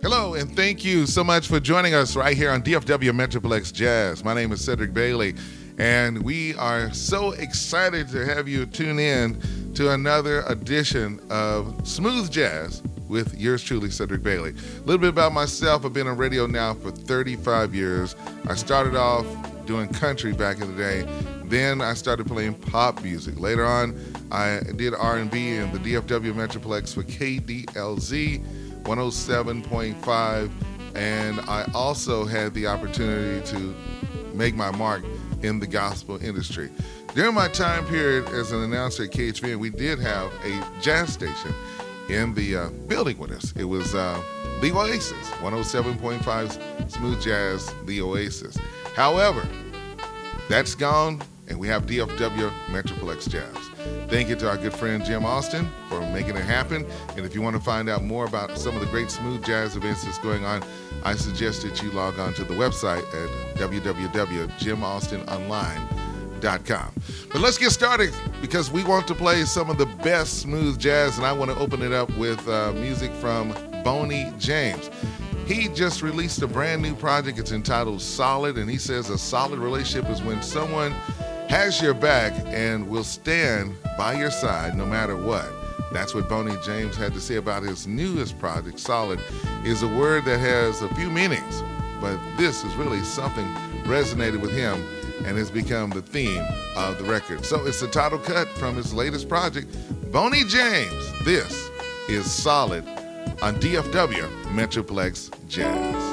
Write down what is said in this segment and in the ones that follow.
Hello, and thank you so much for joining us right here on DFW Metroplex Jazz. My name is Cedric Bailey, and we are so excited to have you tune in to another edition of Smooth Jazz with yours truly, Cedric Bailey. A little bit about myself I've been on radio now for 35 years. I started off doing country back in the day. Then I started playing pop music. Later on, I did R&B in the DFW Metroplex for KDLZ 107.5 and I also had the opportunity to make my mark in the gospel industry. During my time period as an announcer at KHVN, we did have a jazz station in the uh, building with us. It was uh, the Oasis, 107.5 smooth jazz, the Oasis. However, that's gone, and we have DFW Metroplex Jazz. Thank you to our good friend Jim Austin for making it happen. And if you want to find out more about some of the great smooth jazz events that's going on, I suggest that you log on to the website at www.jimaustinonline.com but let's get started because we want to play some of the best smooth jazz, and I want to open it up with uh, music from Boney James. He just released a brand new project. It's entitled Solid, and he says a solid relationship is when someone has your back and will stand by your side no matter what. That's what Boney James had to say about his newest project, Solid, is a word that has a few meanings, but this is really something resonated with him and has become the theme of the record. So it's the title cut from his latest project, Boney James. This is Solid on DFW Metroplex Jazz.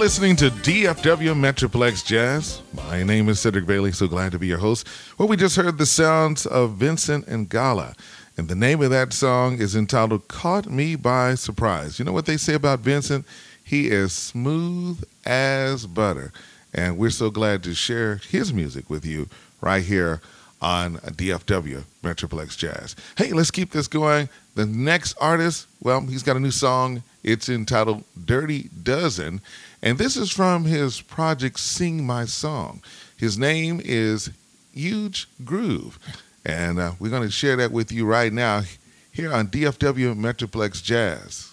Listening to DFW Metroplex Jazz. My name is Cedric Bailey, so glad to be your host. Well, we just heard the sounds of Vincent Ingala, and the name of that song is entitled Caught Me by Surprise. You know what they say about Vincent? He is smooth as butter, and we're so glad to share his music with you right here on DFW Metroplex Jazz. Hey, let's keep this going. The next artist, well, he's got a new song. It's entitled Dirty Dozen, and this is from his project Sing My Song. His name is Huge Groove, and uh, we're going to share that with you right now here on DFW Metroplex Jazz.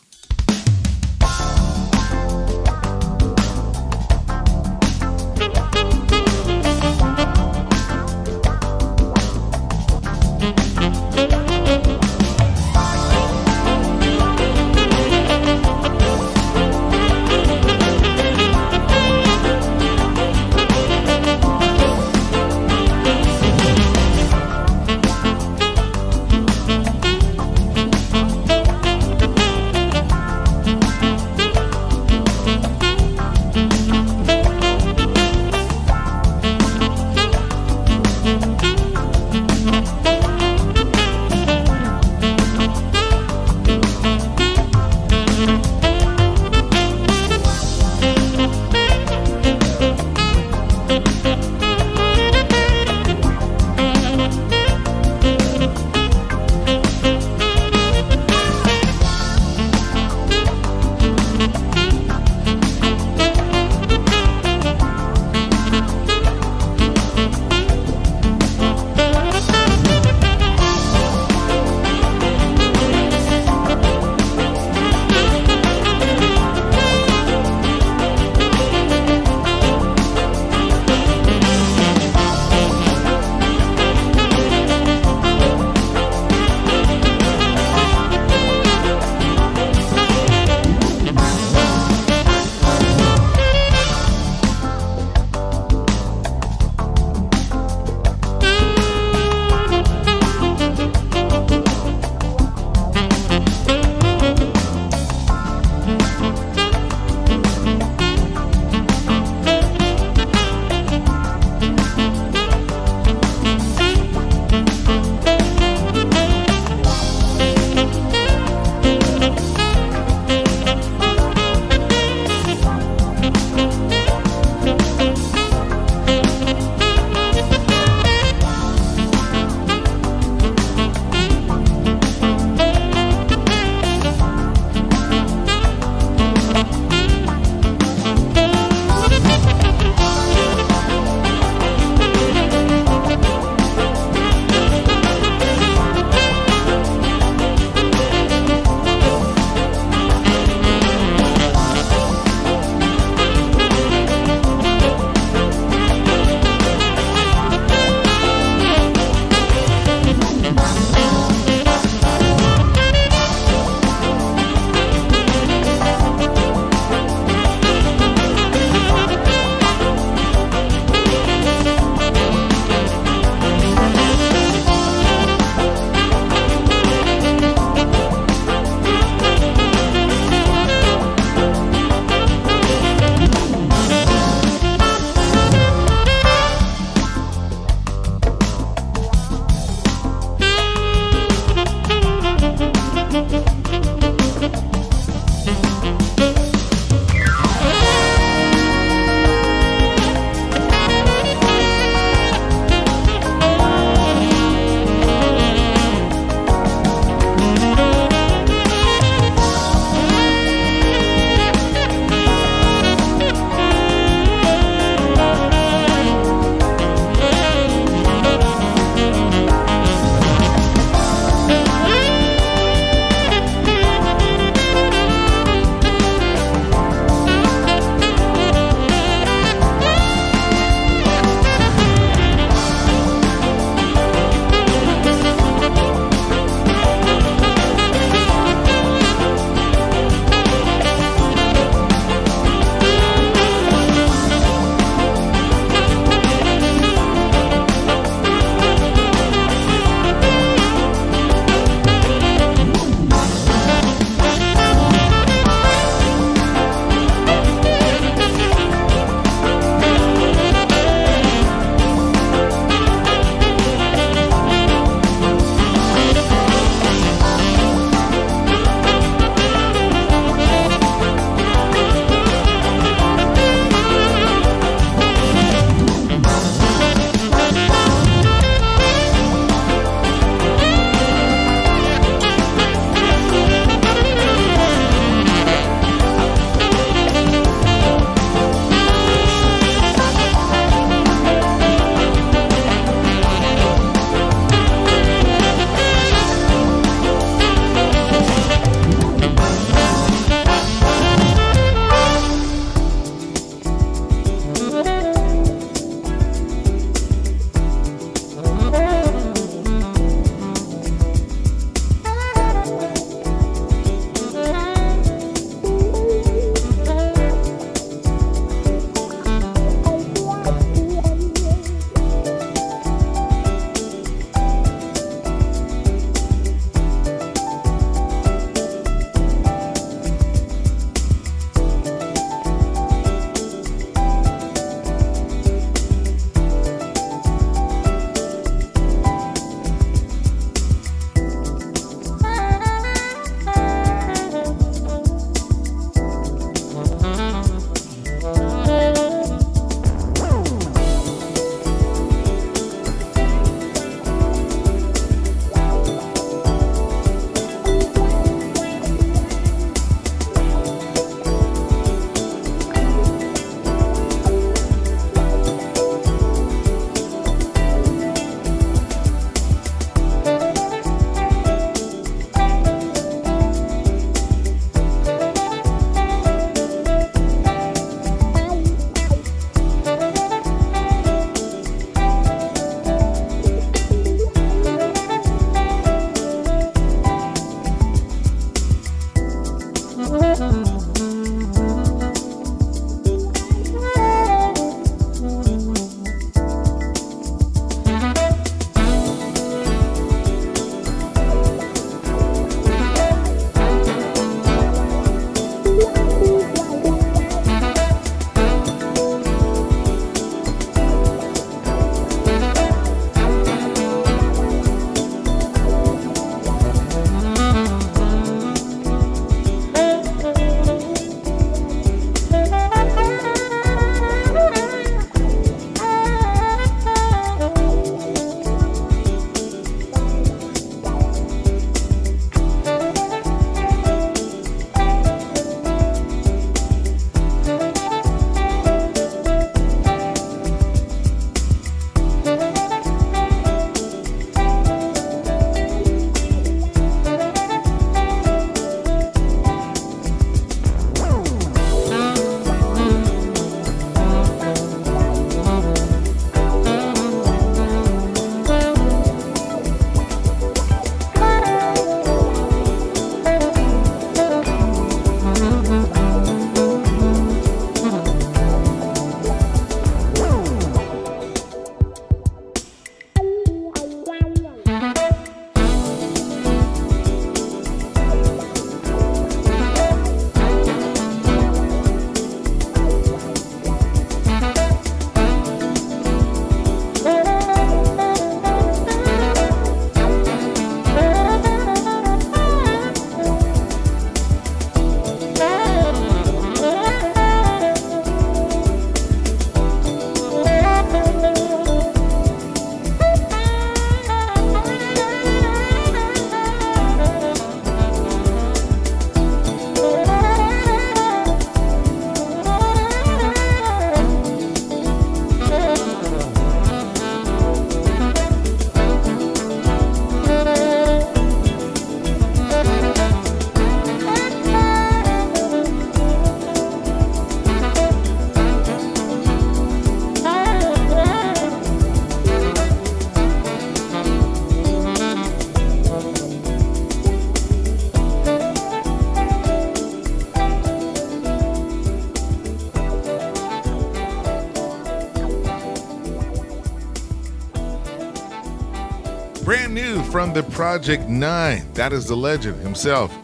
Project Nine. That is the legend himself,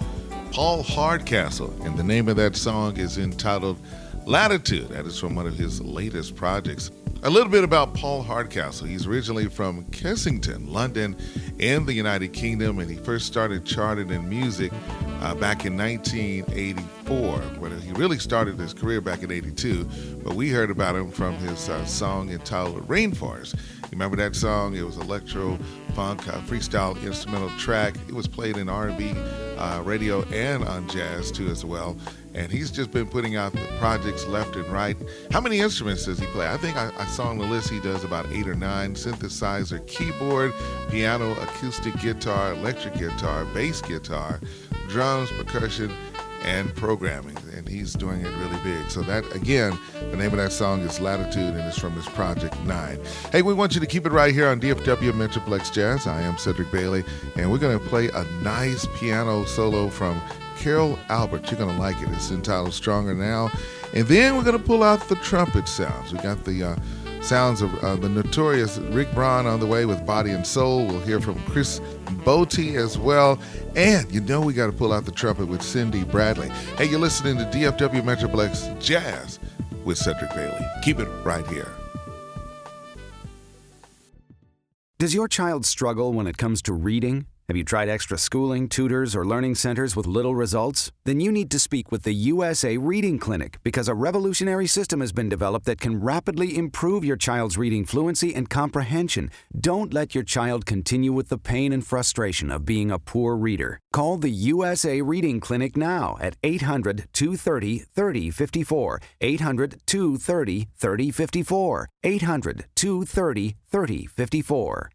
Paul Hardcastle. And the name of that song is entitled Latitude. That is from one of his latest projects. A little bit about Paul Hardcastle. He's originally from Kensington, London, in the United Kingdom, and he first started charting in music uh, back in 1984. When he really started his career back in 82, but we heard about him from his uh, song entitled Rainforest. You remember that song? It was electro funk, uh, freestyle instrumental track. It was played in R&B uh, radio and on jazz too as well. And he's just been putting out the projects left and right. How many instruments does he play? I think I, I saw on the list he does about eight or nine: synthesizer, keyboard, piano, acoustic guitar, electric guitar, bass guitar, drums, percussion, and programming. He's doing it really big. So that again, the name of that song is Latitude, and it's from his Project Nine. Hey, we want you to keep it right here on DFW Metroplex Jazz. I am Cedric Bailey, and we're going to play a nice piano solo from Carol Albert. You're going to like it. It's entitled Stronger Now. And then we're going to pull out the trumpet sounds. We got the uh, sounds of uh, the notorious Rick Braun on the way with Body and Soul. We'll hear from Chris Botti as well. And you know we got to pull out the trumpet with Cindy Bradley. Hey, you're listening to DFW Metroplex Jazz with Cedric Bailey. Keep it right here. Does your child struggle when it comes to reading? Have you tried extra schooling, tutors, or learning centers with little results? Then you need to speak with the USA Reading Clinic because a revolutionary system has been developed that can rapidly improve your child's reading fluency and comprehension. Don't let your child continue with the pain and frustration of being a poor reader. Call the USA Reading Clinic now at 800 230 3054. 800 230 3054. 800 230 3054.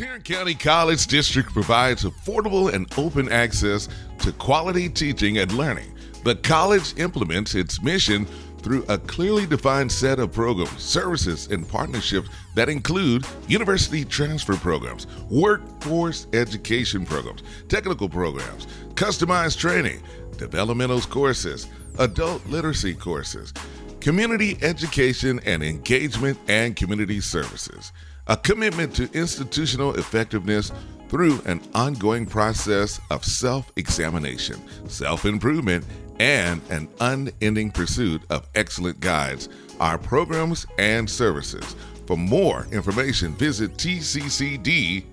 Tarrant County College District provides affordable and open access to quality teaching and learning. The college implements its mission through a clearly defined set of programs, services, and partnerships that include university transfer programs, workforce education programs, technical programs, customized training, developmental courses, adult literacy courses, community education and engagement, and community services. A commitment to institutional effectiveness through an ongoing process of self examination, self improvement, and an unending pursuit of excellent guides, our programs and services. For more information, visit tccd.edu.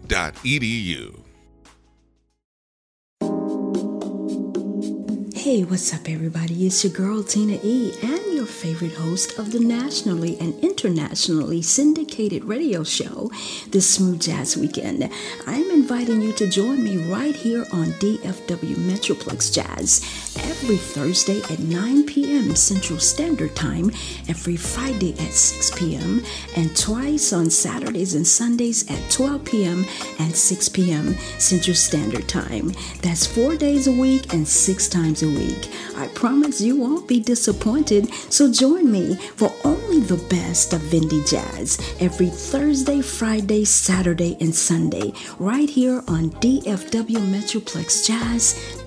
Hey, what's up, everybody? It's your girl Tina E, and your favorite host of the nationally and internationally syndicated radio show, The Smooth Jazz Weekend. I'm inviting you to join me right here on DFW Metroplex Jazz every Thursday at 9 p.m. Central Standard Time, every Friday at 6 p.m., and twice on Saturdays and Sundays at 12 p.m. and 6 p.m. Central Standard Time. That's four days a week and six times a week. I promise you won't be disappointed, so join me for only the best of Vindy Jazz every Thursday, Friday, Saturday, and Sunday, right here on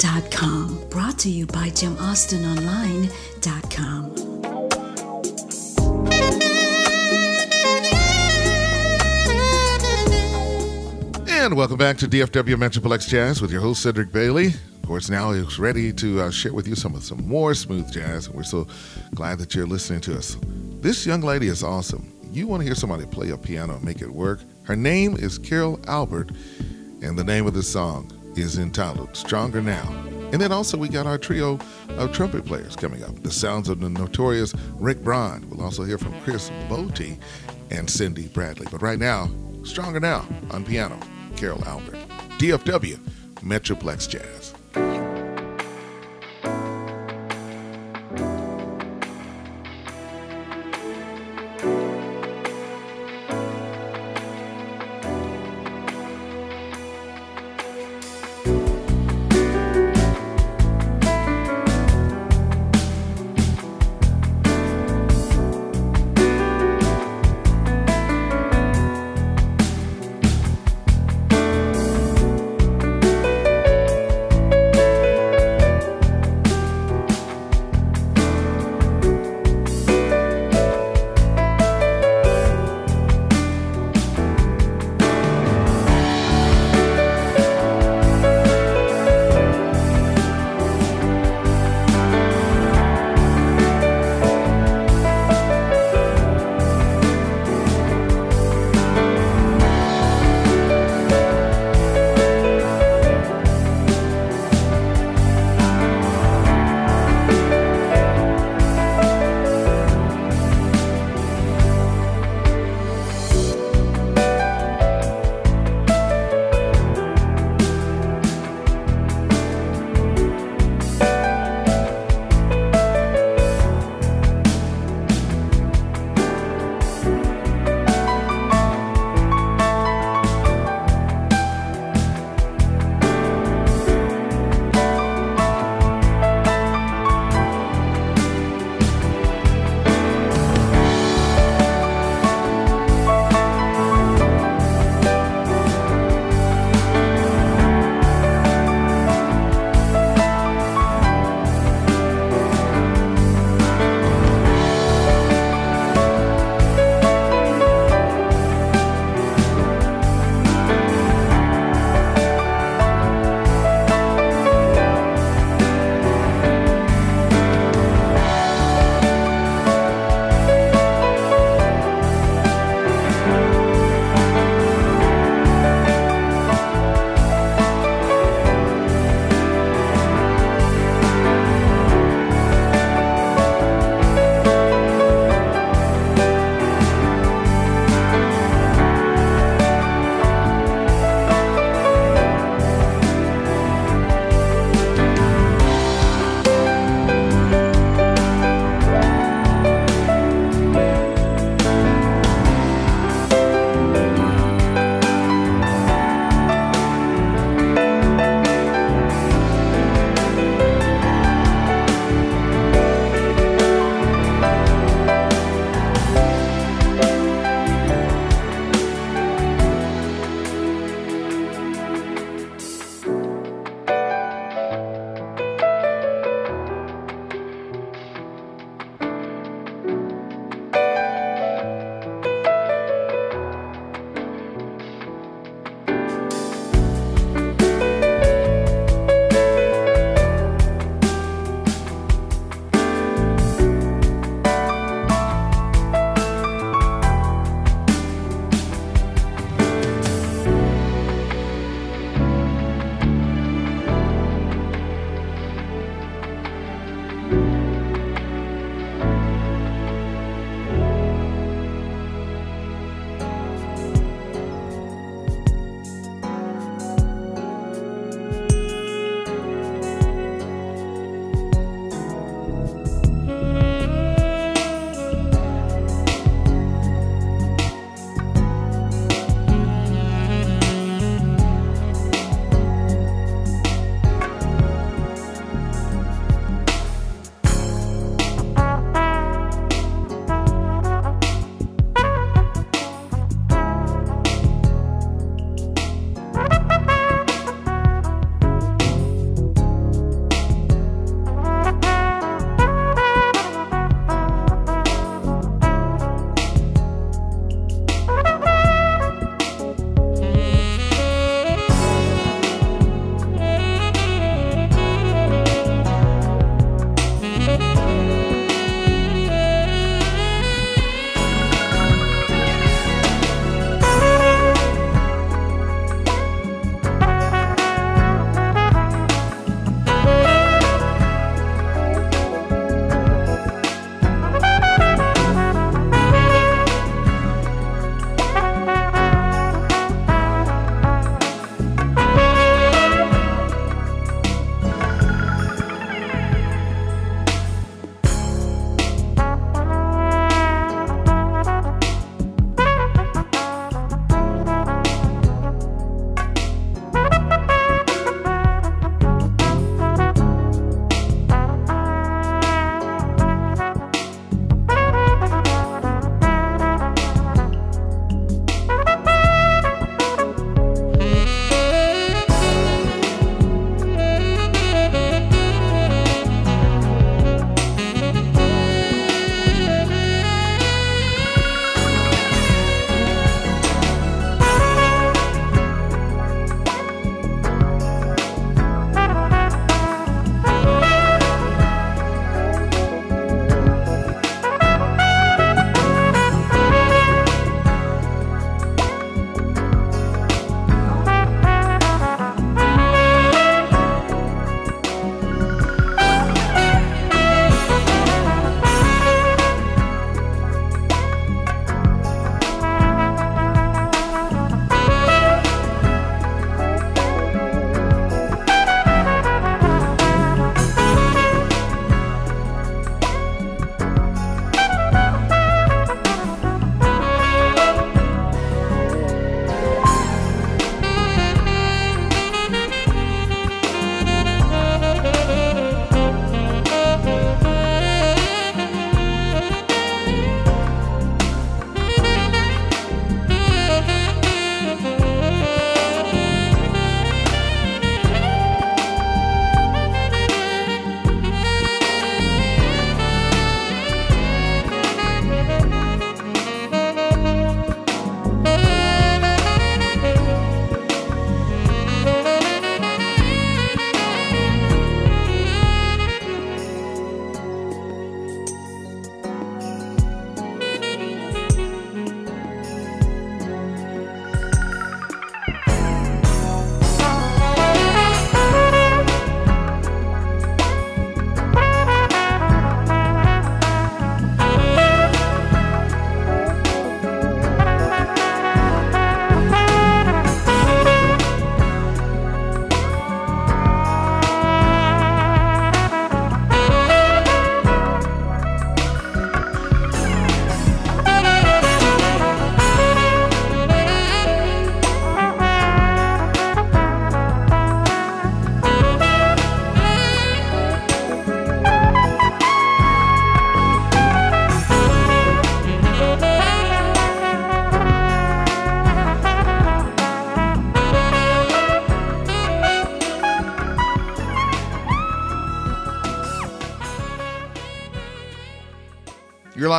DFWMetroplexJazz.com. Brought to you by JimAustinOnline.com. And welcome back to DFW Metroplex Jazz with your host Cedric Bailey Of course, now is ready to uh, share with you some of some more smooth jazz. We're so glad that you're listening to us. This young lady is awesome. You want to hear somebody play a piano and make it work? Her name is Carol Albert, and the name of the song is entitled Stronger Now. And then also we got our trio of trumpet players coming up. The sounds of the notorious Rick Braun. We'll also hear from Chris Botti and Cindy Bradley. But right now, Stronger Now on piano, Carol Albert. DFW, Metroplex Jazz.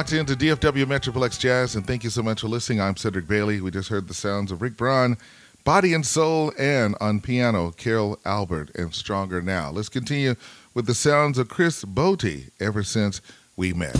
Locked into DFW Metroplex Jazz, and thank you so much for listening. I'm Cedric Bailey. We just heard the sounds of Rick Braun, Body and Soul, and on piano, Carol Albert and Stronger Now. Let's continue with the sounds of Chris Botti, Ever Since We Met.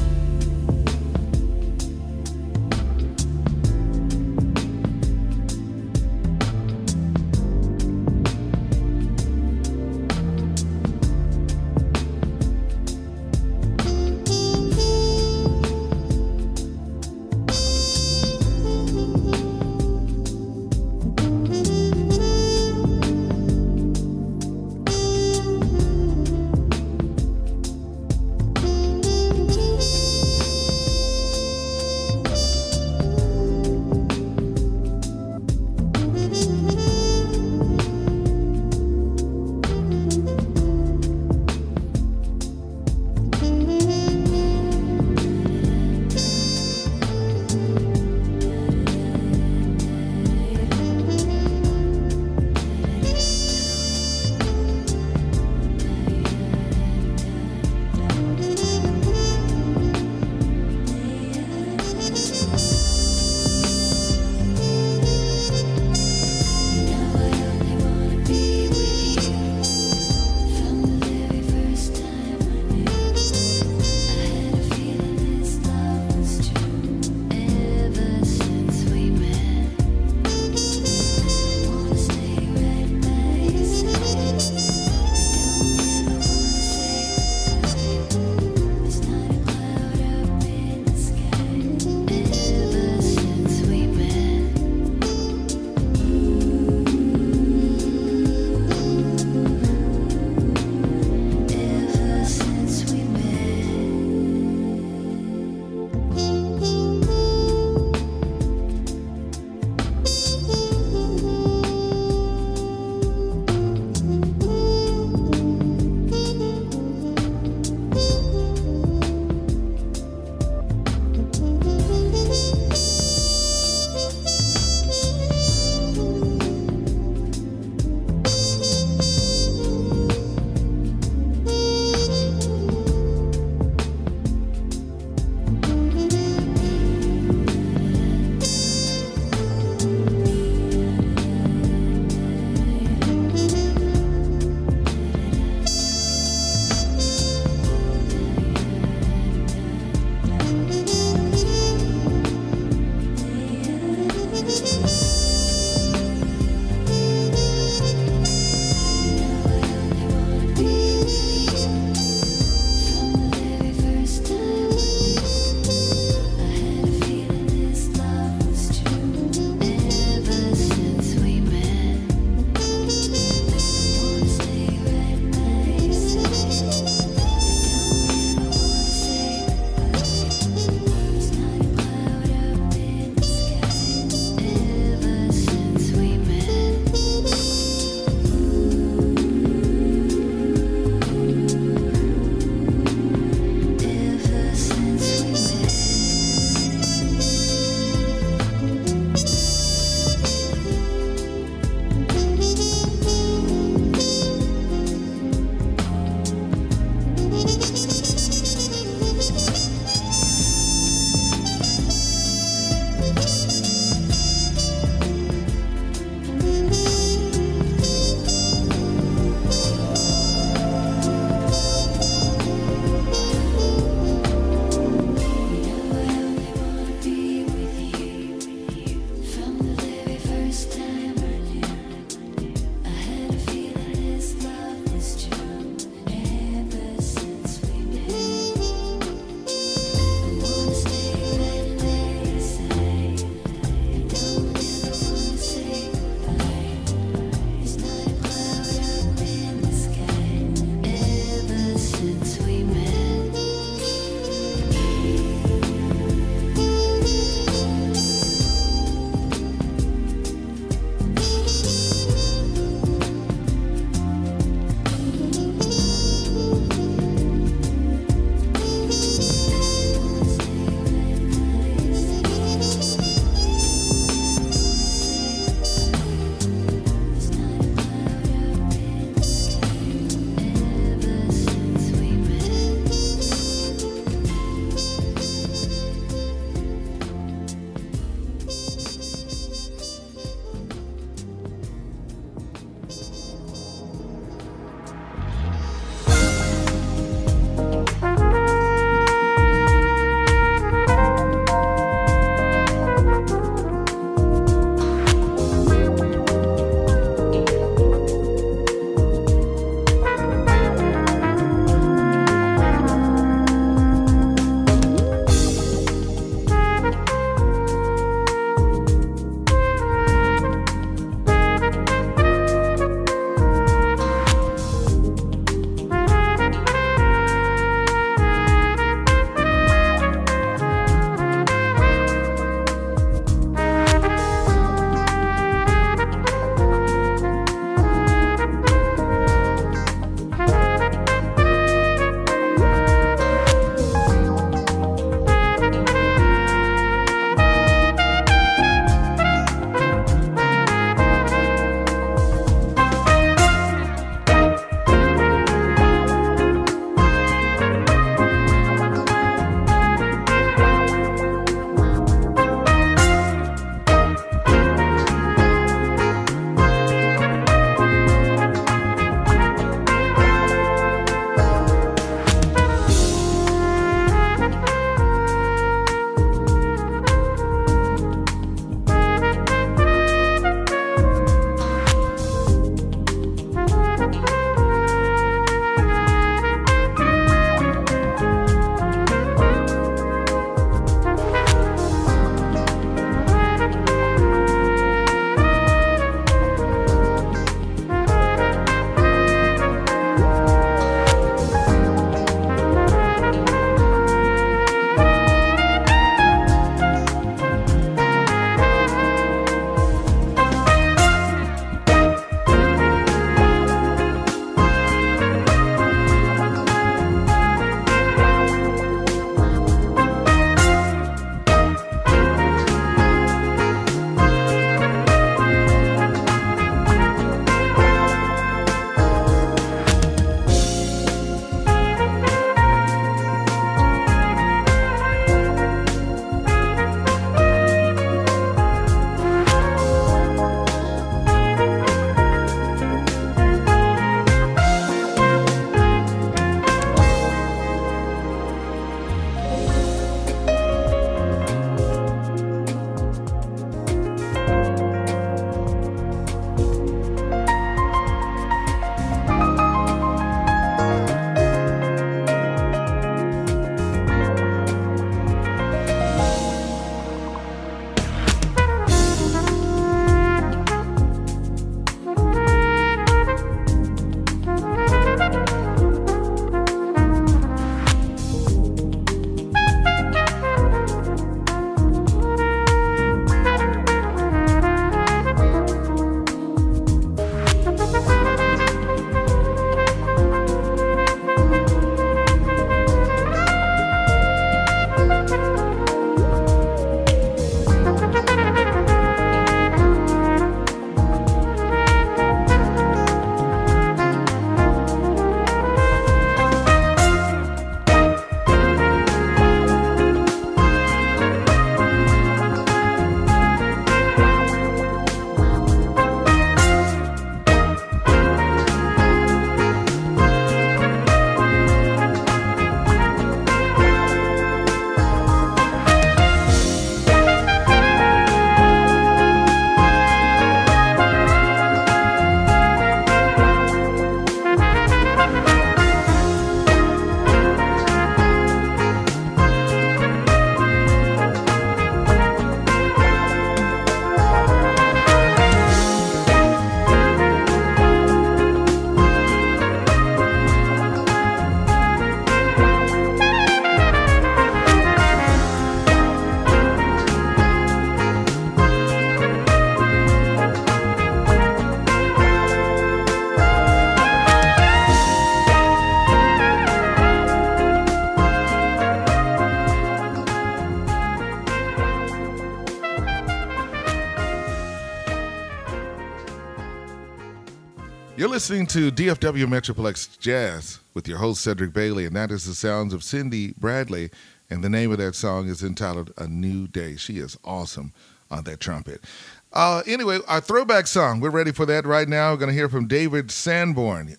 Listening to DFW Metroplex Jazz with your host, Cedric Bailey, and that is the sounds of Cindy Bradley. And the name of that song is entitled A New Day. She is awesome on that trumpet. Uh, anyway, our throwback song, we're ready for that right now. We're going to hear from David Sanborn.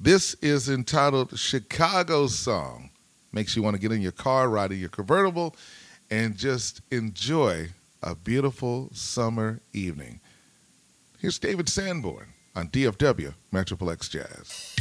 This is entitled Chicago Song. Makes you want to get in your car, ride in your convertible, and just enjoy a beautiful summer evening. Here's David Sanborn on DFW Metroplex Jazz.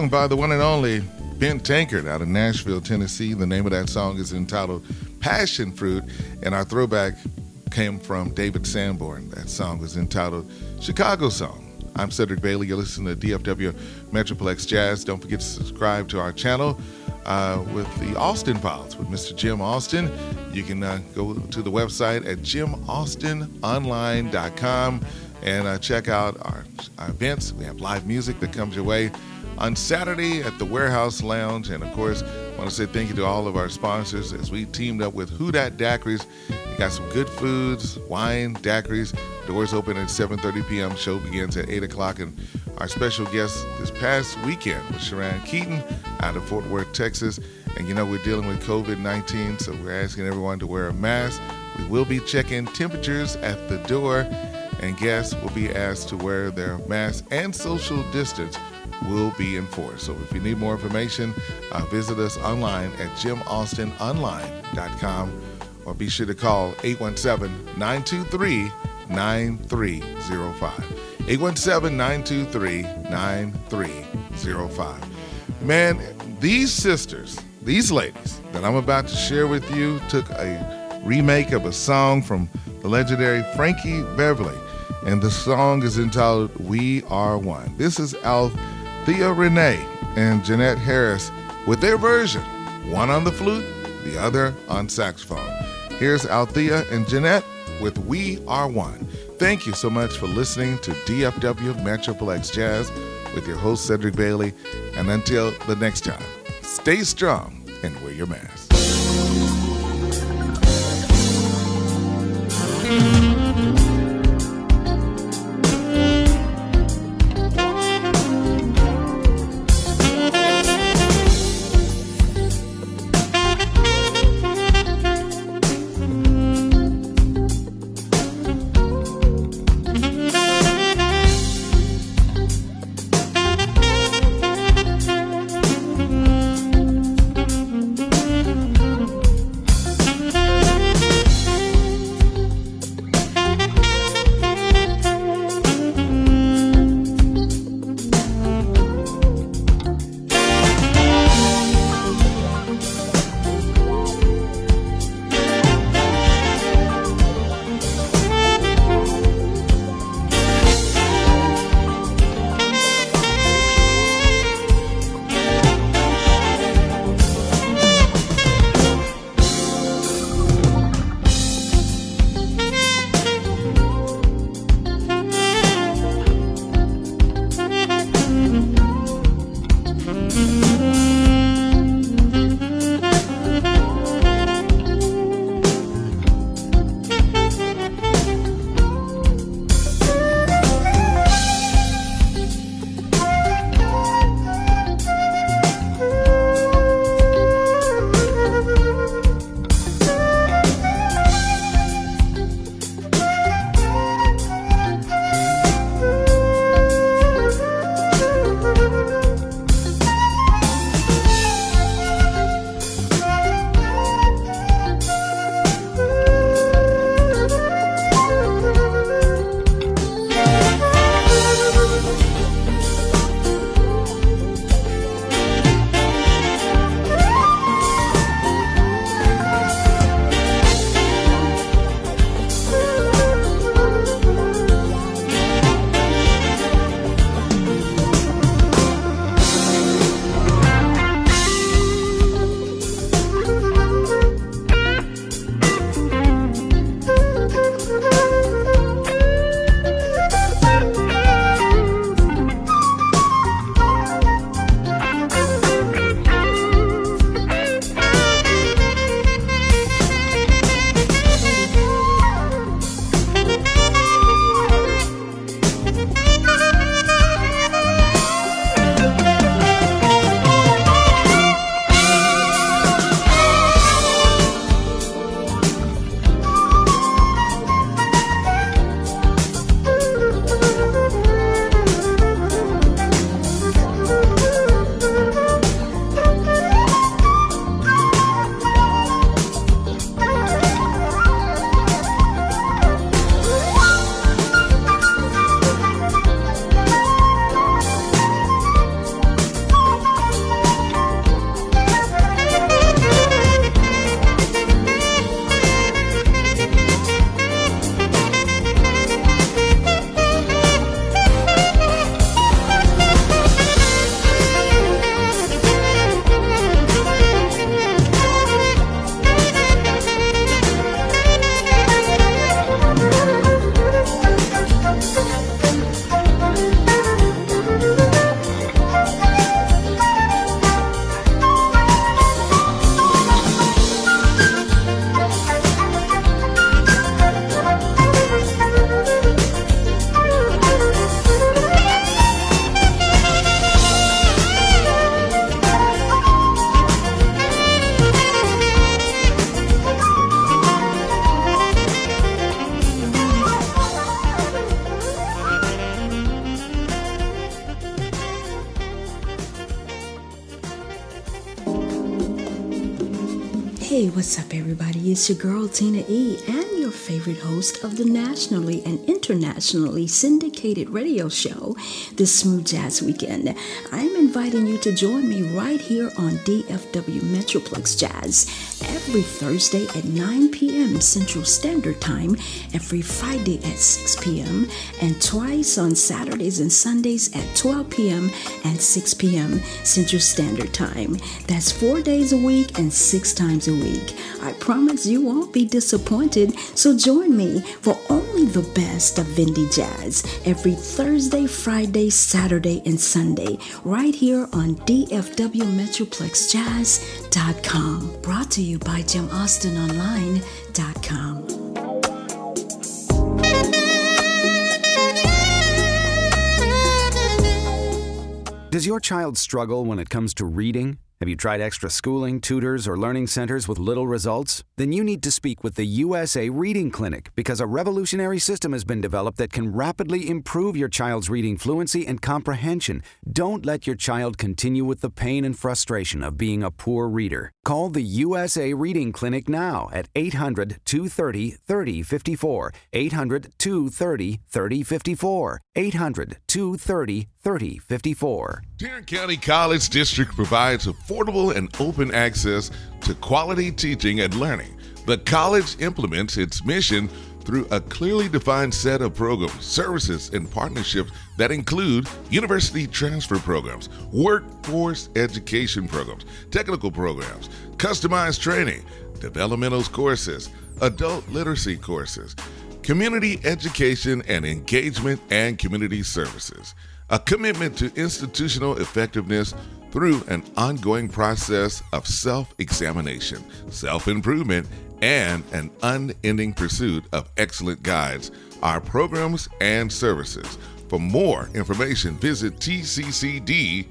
Song by the one and only Ben Tankard out of Nashville, Tennessee. The name of that song is entitled Passion Fruit, and our throwback came from David Sanborn. That song was entitled Chicago Song. I'm Cedric Bailey. You're listening to DFW Metroplex Jazz. Don't forget to subscribe to our channel uh, with the Austin Files with Mr. Jim Austin. You can uh, go to the website at jimaustinonline.com and uh, check out our, our events. We have live music that comes your way on Saturday at the Warehouse Lounge. And of course, I want to say thank you to all of our sponsors as we teamed up with Who Dat Daiquiris. We got some good foods, wine, daiquiris. Doors open at 7:30 p.m. Show begins at 8 o'clock. And our special guest this past weekend was Sharon Keaton out of Fort Worth, Texas. And you know we're dealing with COVID-19, so we're asking everyone to wear a mask. We will be checking temperatures at the door, and guests will be asked to wear their mask and social distance will be enforced. So if you need more information, uh, visit us online at jimaustinonline.com or be sure to call 817 923 9305. 817 923 9305. Man, these sisters, these ladies that I'm about to share with you took a remake of a song from the legendary Frankie Beverly, and the song is entitled We Are One. This is Althea Renee and Jeanette Harris with their version, one on the flute, the other on saxophone. Here's Althea and Jeanette with We Are One. Thank you so much for listening to DFW Metroplex Jazz with your host, Cedric Bailey. And until the next time, stay strong and wear your mask. Your girl Tina E, and your favorite host of the nationally and internationally syndicated radio show, The Smooth Jazz Weekend. I'm inviting you to join me right here on DFW Metroplex Jazz every Thursday at 9 p.m. Central Standard Time, every Friday at 6 p.m., and twice on Saturdays and Sundays at 12 p.m. and 6 p.m. Central Standard Time. That's four days a week and six times a week. I promise you won't be disappointed, so join me for only the best of Vindy Jazz every Thursday, Friday, Saturday, and Sunday, right here on DFWMetroplexJazz.com. Brought to you by JimAustinOnline.com. Does your child struggle when it comes to reading? Have you tried extra schooling, tutors, or learning centers with little results? Then you need to speak with the USA Reading Clinic because a revolutionary system has been developed that can rapidly improve your child's reading fluency and comprehension. Don't let your child continue with the pain and frustration of being a poor reader. Call the USA Reading Clinic now at 800 230 3054. 800 230 3054. 800 230 3054. Tarrant County College District provides affordable and open access to quality teaching and learning. The college implements its mission through a clearly defined set of programs, services, and partnerships that include university transfer programs, workforce education programs, technical programs, customized training, developmental courses, adult literacy courses, community education and engagement, and community services. A commitment to institutional effectiveness through an ongoing process of self examination, self improvement, and an unending pursuit of excellent guides, our programs and services. For more information, visit tccd.edu.